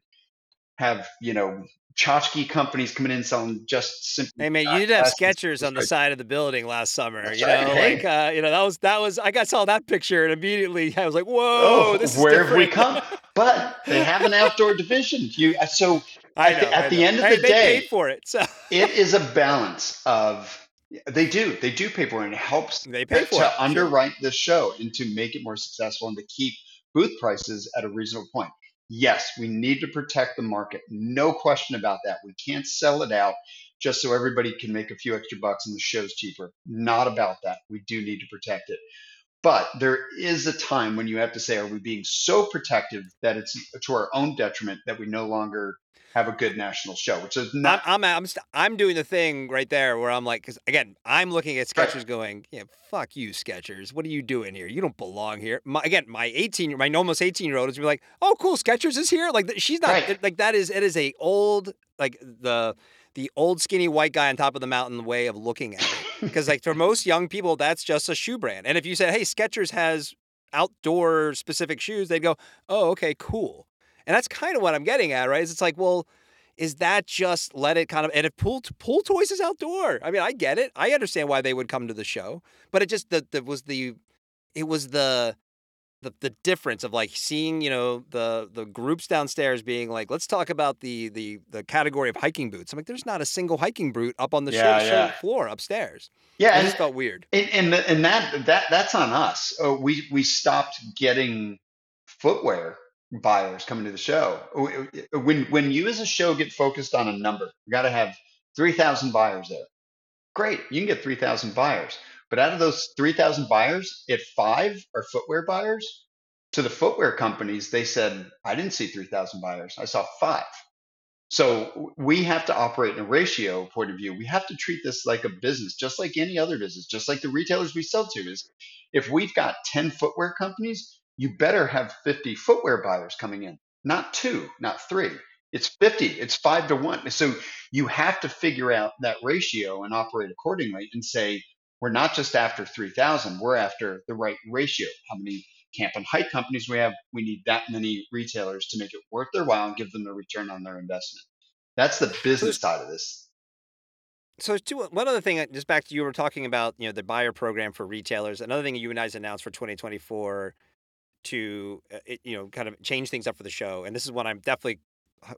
have, you know, tchotchke companies coming in selling just simply. Hey man, you did have Skechers on the side of the building last summer. That's you know, right. like uh, you know that was that was I got saw that picture and immediately I was like, whoa, oh, this is where have we come? But they have an outdoor division. You uh, so I at, know, the, at the end of the they day, paid for it. So. it is a balance of they do they do pay for it. And it helps they pay for to it. underwrite the show and to make it more successful and to keep booth prices at a reasonable point. Yes, we need to protect the market. No question about that. We can't sell it out just so everybody can make a few extra bucks and the show's cheaper. Not about that. We do need to protect it. But there is a time when you have to say, are we being so protective that it's to our own detriment that we no longer have a good national show, which is not. I'm I'm I'm, st- I'm doing the thing right there where I'm like, because again, I'm looking at Skechers right. going, yeah, fuck you, Skechers. What are you doing here? You don't belong here. My, again, my 18, my almost 18 year old is be like, oh, cool, Skechers is here. Like she's not right. like that is it is a old like the the old skinny white guy on top of the mountain way of looking at it. Because like for most young people, that's just a shoe brand. And if you said, hey, Skechers has outdoor specific shoes, they'd go, oh, okay, cool. And that's kind of what I'm getting at, right? Is it's like, well, is that just let it kind of and if pool pool toys is outdoor? I mean, I get it. I understand why they would come to the show, but it just that was the it was the the, the difference of like seeing you know the the groups downstairs being like let's talk about the the the category of hiking boots i'm like there's not a single hiking boot up on the Yeah, show, show floor upstairs Yeah, it just felt weird and and the- and that that that's on us. Uh, we we stopped getting footwear buyers coming to the show. When when you as a show get focused on a number, you got to have three thousand buyers there. Great, you can get three thousand buyers, but out of those three thousand buyers, if five are footwear buyers, to the footwear companies, they said, "I didn't see three thousand buyers. I saw five. So we have to operate in a ratio point of view. We have to treat this like a business, just like any other business, just like the retailers we sell to. Is if we've got 10 footwear companies, you better have 50 footwear buyers coming in, not two, not three. It's 50, it's five to one. So you have to figure out that ratio and operate accordingly and say, we're not just after 3,000, we're after the right ratio. How many camp and hike companies we have? We need that many retailers to make it worth their while and give them a return on their investment. That's the business side of this. so two, one other thing uh, just back to you were talking about you know the buyer program for retailers another thing you and i's announced for 2024 to uh, it, you know kind of change things up for the show and this is one i'm definitely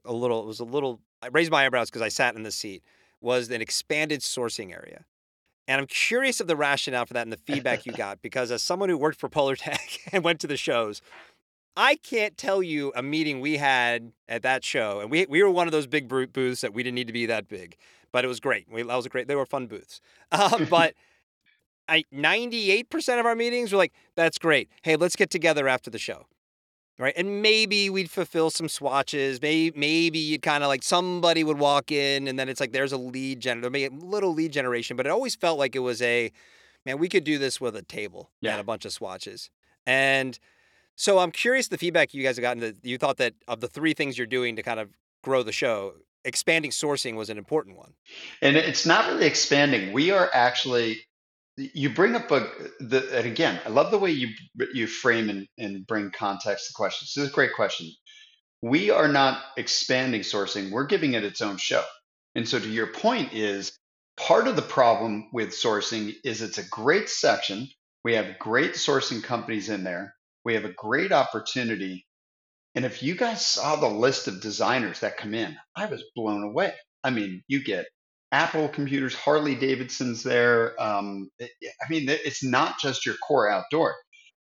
a little it was a little i raised my eyebrows because i sat in the seat was an expanded sourcing area and i'm curious of the rationale for that and the feedback you got because as someone who worked for Polartec and went to the shows I can't tell you a meeting we had at that show, and we we were one of those big booths that we didn't need to be that big, but it was great. We, that was a great. They were fun booths. Um, but I ninety eight percent of our meetings were like, "That's great. Hey, let's get together after the show." Right, and maybe we'd fulfill some swatches. Maybe maybe you'd kind of like somebody would walk in, and then it's like there's a lead gen, there may a little lead generation, but it always felt like it was a man. We could do this with a table Yeah. and a bunch of swatches, and so I'm curious the feedback you guys have gotten that you thought that of the three things you're doing to kind of grow the show, expanding sourcing was an important one. And it's not really expanding. We are actually you bring up a the and again, I love the way you you frame and, and bring context to questions. This is a great question. We are not expanding sourcing, we're giving it its own show. And so to your point is part of the problem with sourcing is it's a great section. We have great sourcing companies in there. We have a great opportunity. And if you guys saw the list of designers that come in, I was blown away. I mean, you get Apple computers, Harley Davidson's there. Um, it- I mean, it's not just your core outdoor.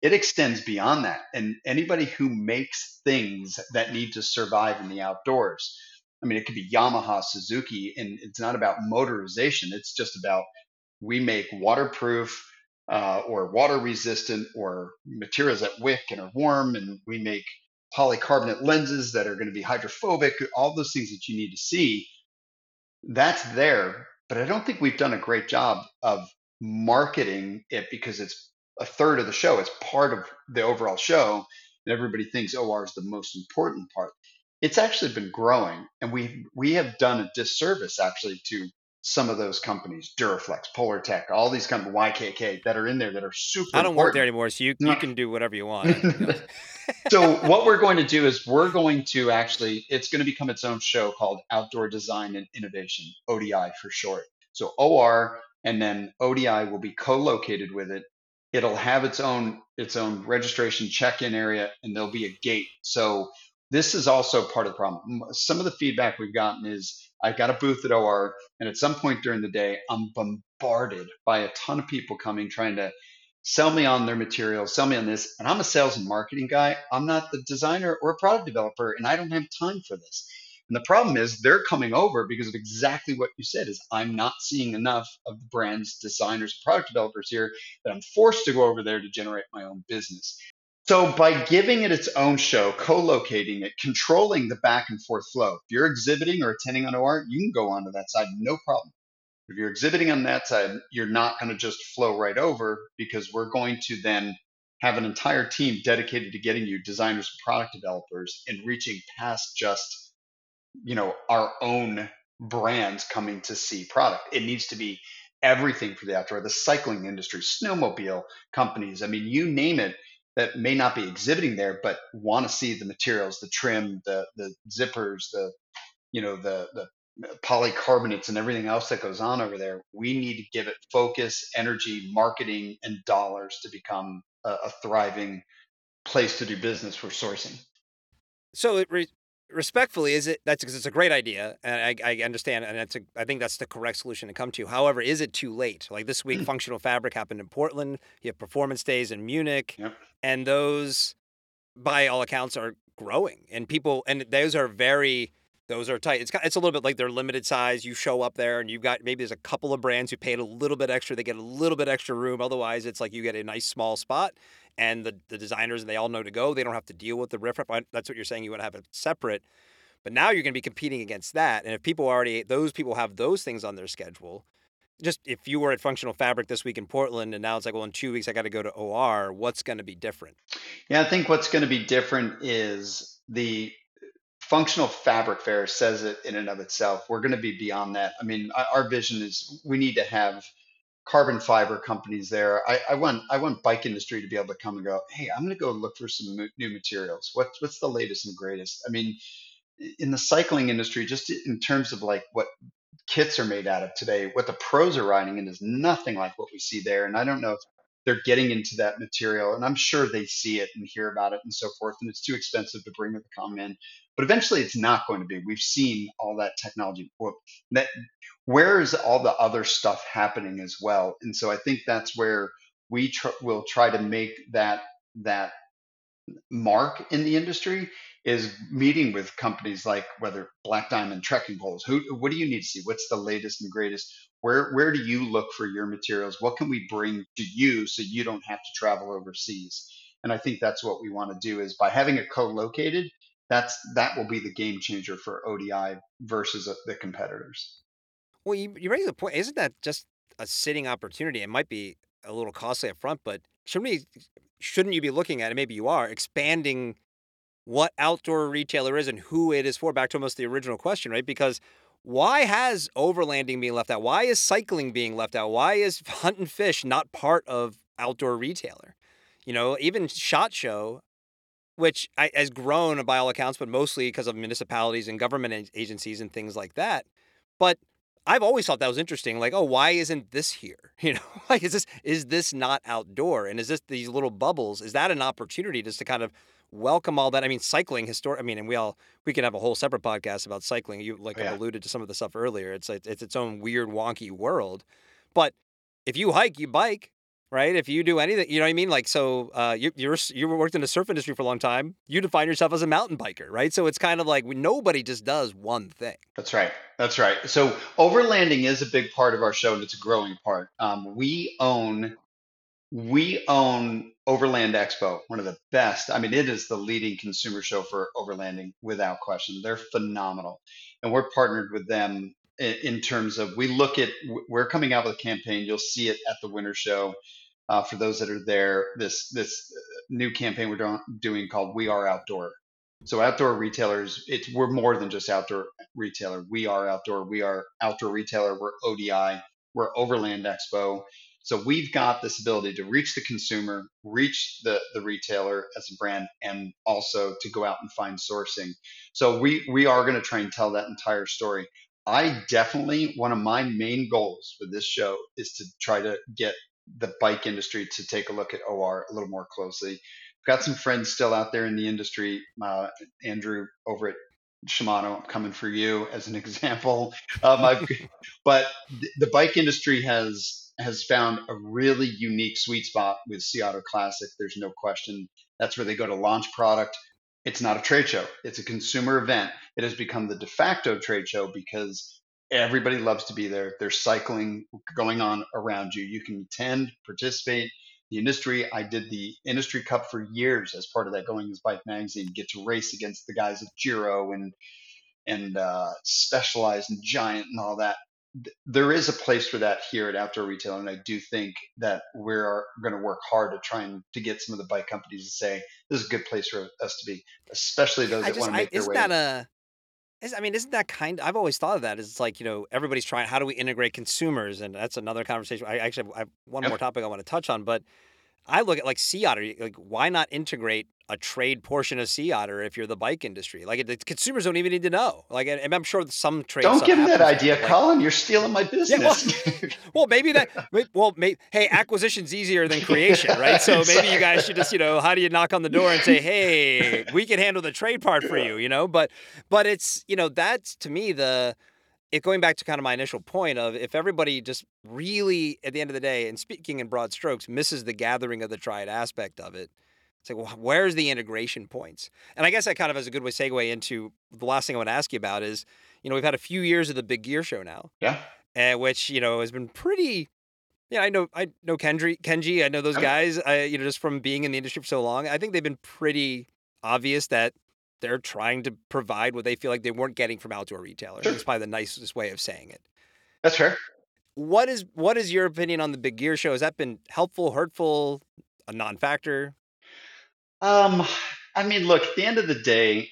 It extends beyond that. And anybody who makes things that need to survive in the outdoors. I mean, it could be Yamaha, Suzuki, and it's not about motorization. It's just about we make waterproof uh, or water resistant or materials that wick and are warm, and we make polycarbonate lenses that are going to be hydrophobic, all those things that you need to see that's there, but I don't think we've done a great job of marketing it because it's a third of the show. It's part of the overall show, and everybody thinks OR is the most important part. It's actually been growing, and we we have done a disservice actually to some of those companies, Duraflex, Polartec, all these companies, YKK that are in there that are super. I don't work there anymore, so you, No. you can do whatever you want. so what we're going to do is we're going to actually it's going to become its own show called outdoor design and innovation odi for short so or and then odi will be co-located with it it'll have its own its own registration check-in area and there'll be a gate so this is also part of the problem some of the feedback we've gotten is i got a booth at or and at some point during the day i'm bombarded by a ton of people coming trying to sell me on their materials, sell me on this. And I'm a sales and marketing guy. I'm not the designer or a product developer, and I don't have time for this. And the problem is they're coming over because of exactly what you said is I'm not seeing enough of the brands, designers, product developers here that I'm forced to go over there to generate my own business. So by giving it its own show, co-locating it, controlling the back and forth flow. If you're exhibiting or attending on OR, you can go onto that side, no problem. If you're exhibiting on that side, you're not going to just flow right over because we're going to then have an entire team dedicated to getting you designers and product developers and reaching past just, you know, our own brands coming to see product. It needs to be everything for the outdoor, the cycling industry, snowmobile companies. I mean, you name it that may not be exhibiting there, but want to see the materials, the trim, the the zippers, the you know the the polycarbonates and everything else that goes on over there we need to give it focus energy marketing and dollars to become a, a thriving place to do business for sourcing. So it re- respectfully, is it that's because it's a great idea, and I, I understand, and that's a, I think that's the correct solution to come to. However, is it too late? Like this week, functional fabric happened in Portland. You have performance days in Munich, Yep. and those, by all accounts, are growing, and people, and those are very. Those are tight. It's it's a little bit like they're limited size. You show up there and you've got maybe there's a couple of brands who paid a little bit extra. They get a little bit extra room. Otherwise, it's like you get a nice small spot and the, the designers and they all know to go. They don't have to deal with the riff raff. That's what you're saying. You want to have it separate. But now you're going to be competing against that. And if people already, those people have those things on their schedule, just if you were at Functional Fabric this week in Portland and now it's like, well, in two weeks I got to go to OR, what's going to be different? Yeah, I think what's going to be different is the functional fabric fair says it in and of itself. We're going to be beyond that. I mean, our vision is we need to have carbon fiber companies there. I, I want I want bike industry to be able to come and go. Hey, I'm going to go look for some new materials. What's what's the latest and greatest? I mean, in the cycling industry, just in terms of like what kits are made out of today, what the pros are riding in is nothing like what we see there. And I don't know if they're getting into that material, and I'm sure they see it and hear about it and so forth. And it's too expensive to bring it to come in, but eventually it's not going to be. We've seen all that technology. That where is all the other stuff happening as well? And so I think that's where we tr- will try to make that that mark in the industry is meeting with companies like whether Black Diamond trekking poles. Who, what do you need to see? What's the latest and greatest? Where, where do you look for your materials? What can we bring to you so you don't have to travel overseas? And I think that's what we want to do is by having it co-located, that's that will be the game changer for ODI versus uh, the competitors. Well, you, you raise a point. Isn't that just a sitting opportunity? It might be a little costly up front, but shouldn't we, shouldn't you be looking at it? Maybe you are expanding what outdoor retailer is and who it is for. Back to almost the original question, right? Because why has overlanding being left out? Why is cycling being left out? Why is hunt and fish not part of outdoor retailer? You know, even Shot Show, which I, has grown by all accounts, but mostly because of municipalities and government agencies and things like that. But I've always thought that was interesting. Like, oh, why isn't this here? You know, like is this is this not outdoor? And is this these little bubbles? Is that an opportunity just to kind of welcome all that? I mean, cycling historic. I mean, and we all we can have a whole separate podcast about cycling. You like Oh, yeah. alluded to some of the stuff earlier. It's like it's its own weird, wonky world. But if you hike, you bike, right? If you do anything, you know what I mean. Like, so uh, you you're you worked in the surf industry for a long time. You define yourself as a mountain biker, right? So it's kind of like nobody just does one thing. That's right. That's right. So overlanding is a big part of our show, and it's a growing part. Um, we own we own Overland Expo, one of the best. I mean, it is the leading consumer show for overlanding without question. They're phenomenal, and we're partnered with them in, terms of we look at we're coming out with a campaign. You'll see it at the winter show. Uh, for those that are there, this this uh, new campaign we're doing, doing called "We Are Outdoor." So outdoor retailers, it's we're more than just outdoor retailer. We are outdoor. We are outdoor retailer. We're ODI. We're Overland Expo. So we've got this ability to reach the consumer, reach the, the retailer as a brand, and also to go out and find sourcing. So we we are going to try and tell that entire story. I definitely one of my main goals for this show is to try to get the bike industry to take a look at OR a little more closely. I've got some friends still out there in the industry. Uh, Andrew over at Shimano, I'm coming for you as an example. Um, but th- the bike industry has has found a really unique sweet spot with Sea Otter Classic. There's no question. That's where they go to launch product. It's not a trade show. It's a consumer event. It has become the de facto trade show because everybody loves to be there. There's cycling going on around you. You can attend, participate. The industry, I did the industry cup for years as part of that Going as Bike magazine. Get to race against the guys at Giro and and uh, Specialized and Giant and all that. Th- There is a place for that here at Outdoor Retail, and I do think that we're going to work hard to try and to get some of the bike companies to say this is a good place for us to be, especially those I that want to I, make their isn't way. that a, is, I mean, isn't that kind? I've always thought of that as it's like you know everybody's trying. How do we integrate consumers? And that's another conversation. I actually have, I have one more topic I want to touch on, but I look at like Sea Otter. Like, why not integrate a trade portion of Sea Otter if you're the bike industry. Like the consumers don't even need to know. Like, and I'm sure some trade. Don't give him that idea, like- Colin. You're stealing my business. Yeah, Well, maybe that. Well, may, hey, acquisition's easier than creation, right? So maybe you guys should just, you know, how do you knock on the door and say, "Hey, we can handle the trade part for you," you know? But, but it's, you know, that's to me the, it going back to kind of my initial point of if everybody just really, at the end of the day, and speaking in broad strokes, misses the gathering of the triad aspect of it. It's like, well, where's the integration points? And I guess that kind of has a good way segue into the last thing I want to ask you about is, you know, we've had a few years of the Big Gear Show now yeah. uh, which you know has been pretty. Yeah, I know I know Kenji. Kenji, I know those guys. I, you know, just from being in the industry for so long, I think they've been pretty obvious that they're trying to provide what they feel like they weren't getting from outdoor retailers. Sure. It's probably the nicest way of saying it. That's fair. What is what is your opinion on the Big Gear Show? Has that been helpful, hurtful, a non-factor? Um, I mean, look, at the end of the day,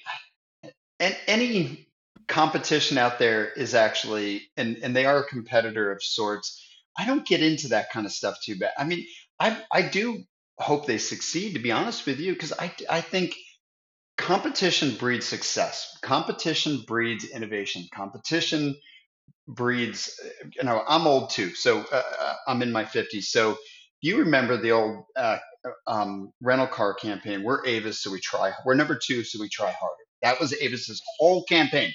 and any competition out there is actually, and and they are a competitor of sorts. I don't get into that kind of stuff too bad. I mean, I I do hope they succeed, to be honest with you, because I I think competition breeds success. Competition breeds innovation. Competition breeds. You know, I'm old too, so uh, uh, I'm in my 50s. So you remember the old uh, um, rental car campaign. We're Avis, so we try. We're number two, so we try harder. That was Avis's whole campaign.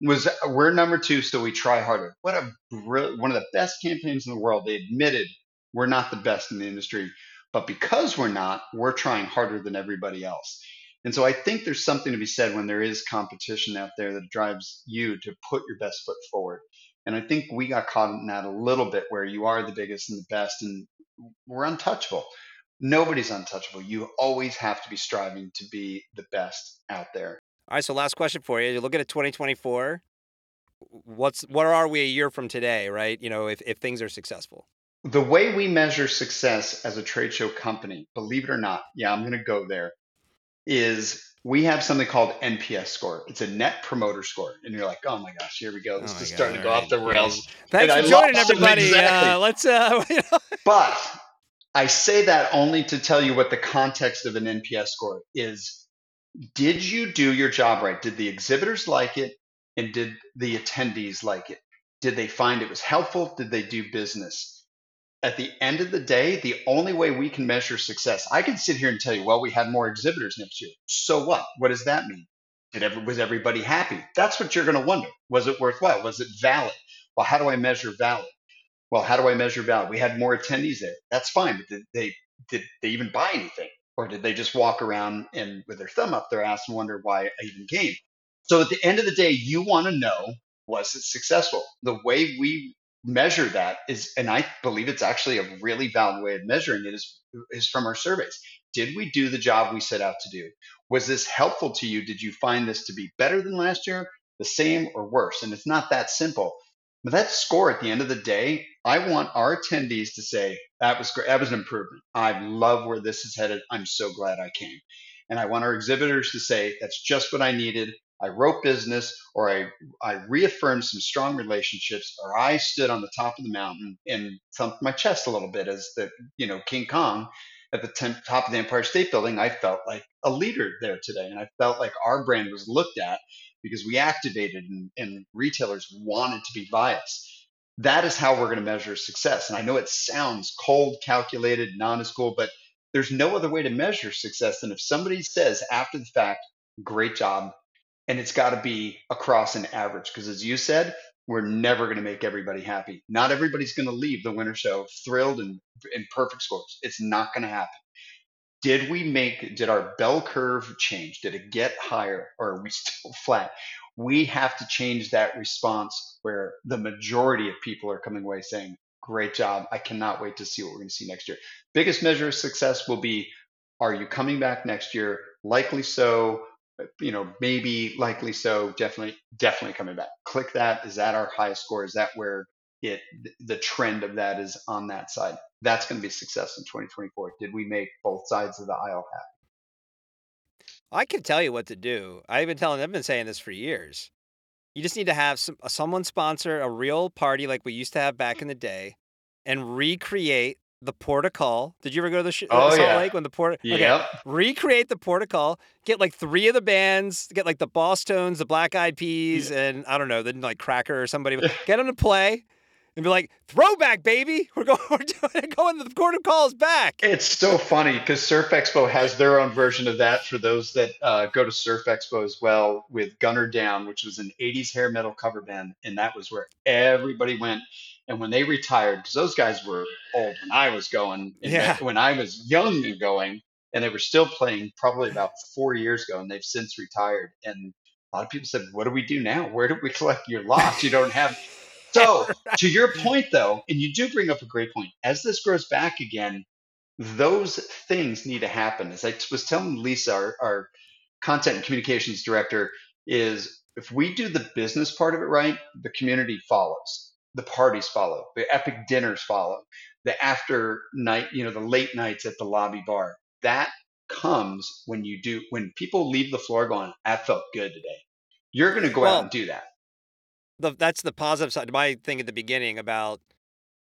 Was we're number two, so we try harder. What a one of the best campaigns in the world. They admitted we're not the best in the industry, but because we're not, we're trying harder than everybody else. And so I think there's something to be said when there is competition out there that drives you to put your best foot forward. And I think we got caught in that a little bit where you are the biggest and the best, and we're untouchable. Nobody's untouchable. You always have to be striving to be the best out there. All right, so last question for you. You're looking at 2024. What's what are we a year from today, right? You know, if, if things are successful. The way we measure success as a trade show company, believe it or not, yeah, I'm going to go there, is we have something called NPS score. It's a net promoter score. And you're like, oh my gosh, here we go. This Oh is God, starting to go all off the rails. Thanks And for I joining, everybody. exactly. Uh, let's uh, you But I say that only to tell you what the context of an NPS score is. Did you do your job right? Did the exhibitors like it? And did the attendees like it? Did they find it was helpful? Did they do business? At the end of the day, the only way we can measure success, I can sit here and tell you, well, we had more exhibitors next year. So what? What does that mean? Did was everybody happy? That's what you're going to wonder. Was it worthwhile? Was it valid? Well, how do I measure valid? Well, how do I measure valid? We had more attendees there. That's fine, but did they did they even buy anything, or did they just walk around and with their thumb up their ass and wonder why I even came? So at the end of the day, you want to know was it successful? The way we measure that is, and I believe it's actually a really valid way of measuring it is is from our surveys. Did we do the job we set out to do? Was this helpful to you? Did you find this to be better than last year, the same, or worse? And it's not that simple. But that score at the end of the day, I want our attendees to say, that was great. That was an improvement. I love where this is headed. I'm so glad I came. And I want our exhibitors to say, that's just what I needed. I wrote business, or I, I reaffirmed some strong relationships, or I stood on the top of the mountain and thumped my chest a little bit as the, you know, King Kong at the ten, top of the Empire State Building. I felt like a leader there today. And I felt like our brand was looked at because we activated and, and retailers wanted to be biased. That is how we're going to measure success. And I know it sounds cold, calculated, non as cool, but there's no other way to measure success than if somebody says after the fact, great job. And it's got to be across an average. Because as you said, we're never going to make everybody happy. Not everybody's going to leave the winter show thrilled and in perfect scores. It's not going to happen did we make did our bell curve change? Did it get higher or are we still flat? We have to change that response where the majority of people are coming away saying great job. I cannot wait to see what we're going to see next year. Biggest measure of success will be are you coming back next year? Likely so. You know maybe likely so. Definitely definitely coming back. Click that. Is that our highest score? Is that where it the trend of that is on that side that's going to be success in 2024 did we make both sides of the aisle happy I can tell you what to do. I've been telling, I've been saying this for years. You just need to have some, uh, someone sponsor a real party like we used to have back in the day, and recreate the Port O' Call. Did you ever go to the sh- Oh, Salt yeah. Lake when the port? Okay. Yep. Recreate the Port O' Call. Get like three of the bands. Get like the Bosstones, the Black Eyed Peas, and I don't know, then like Cracker or somebody. Get them to play, and be like, "Throwback, baby! We're going. We're doing, going. The Port O' Call calls back." It's so funny because Surf Expo has their own version of that for those that uh, go to Surf Expo as well with Gunner Down, which was an 80s hair metal cover band. And that was where everybody went. And when they retired, because those guys were old when I was going, and Yeah. when I was young and going, and they were still playing probably about four years ago, and they've since retired. And a lot of people said, What do we do now? Where do we collect your loss? You don't have. So, to your point, though, and you do bring up a great point, as this grows back again, those things need to happen. As I was telling Lisa, our, our content and communications director, is if we do the business part of it right, the community follows, the parties follow, the epic dinners follow, the after night, you know, the late nights at the lobby bar. That comes when you do, when people leave the floor going, I felt good today. You're going to go Well, out and do that. The, that's the positive side. My thing at the beginning about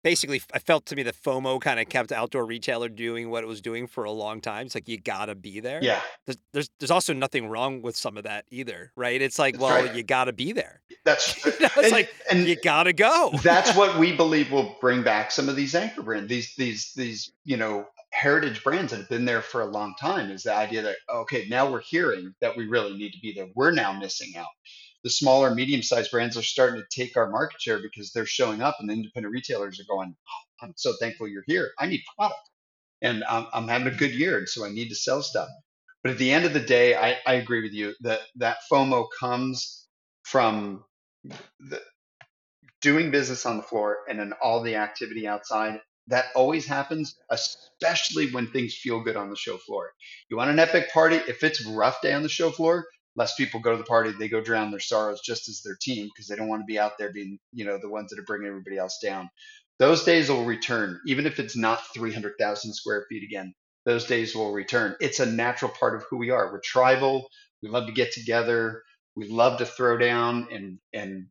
basically, I felt to me the FOMO kind of kept outdoor retailer doing what it was doing for a long time. It's like you gotta be there. Yeah, There's there's, there's also nothing wrong with some of that either, right? It's like, That's well, right. you gotta be there. that's You know, it's and, like and you gotta go. that's what we believe will bring back some of these anchor brands, these these these you know heritage brands that have been there for a long time. Is the idea that okay, now we're hearing that we really need to be there. We're now missing out. The smaller, medium-sized brands are starting to take our market share because they're showing up, and the independent retailers are going, oh, "I'm so thankful you're here. I need product, and I'm, I'm having a good year, and so I need to sell stuff." But at the end of the day, I, I agree with you that that FOMO comes from the, doing business on the floor and then all the activity outside that always happens especially when things feel good on the show floor you want an epic party if it's a rough day on the show floor less people go to the party they go drown their sorrows just as their team because they don't want to be out there being you know the ones that are bringing everybody else down those days will return even if it's not 300000 square feet again those days will return it's a natural part of who we are we're tribal we love to get together we love to throw down and and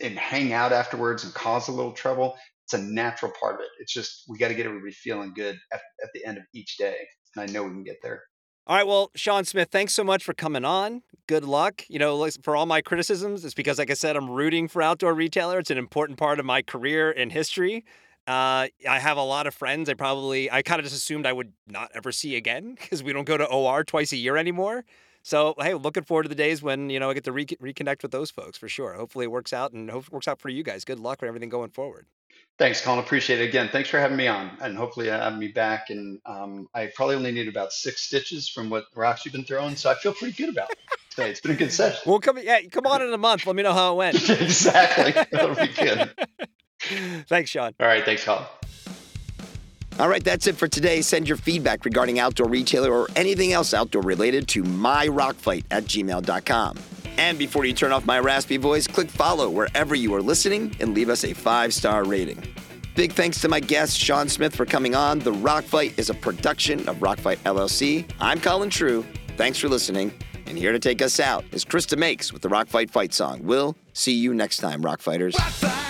and hang out afterwards and cause a little trouble. It's a natural part of it. It's just we got to get everybody feeling good at, at the end of each day. And I know we can get there. All right, well, Sean Smith, thanks so much for coming on. Good luck. You know, for all my criticisms, it's because, like I said, I'm rooting for Outdoor Retailer. It's an important part of my career and history. Uh, I have a lot of friends. I probably, I kind of just assumed I would not ever see again because we don't go to OR twice a year anymore. So, hey, looking forward to the days when you know I get to re- reconnect with those folks for sure. Hopefully, it works out and hope it works out for you guys. Good luck with everything going forward. Thanks, Colin. Appreciate it again. Thanks for having me on, and hopefully having me back. And um, I probably only need about six stitches from what rocks you've been throwing, so I feel pretty good about it today. It's been a good session. We'll come. Yeah, come on in a month. Let me know how it went. exactly. That'll be good. Thanks, Sean. All right. Thanks, Colin. All right, that's it for today. Send your feedback regarding Outdoor Retailer or anything else outdoor related to myrockfight at gmail.com. And before you turn off my raspy voice, click follow wherever you are listening and leave us a five star rating. Big thanks to my guest, Sean Smith, for coming on. The Rock Fight is a production of Rock Fight LLC. I'm Colin True. Thanks for listening. And here to take us out is Krista Makes with the Rock Fight Fight song. We'll see you next time, Rock Fighters. Rock fight.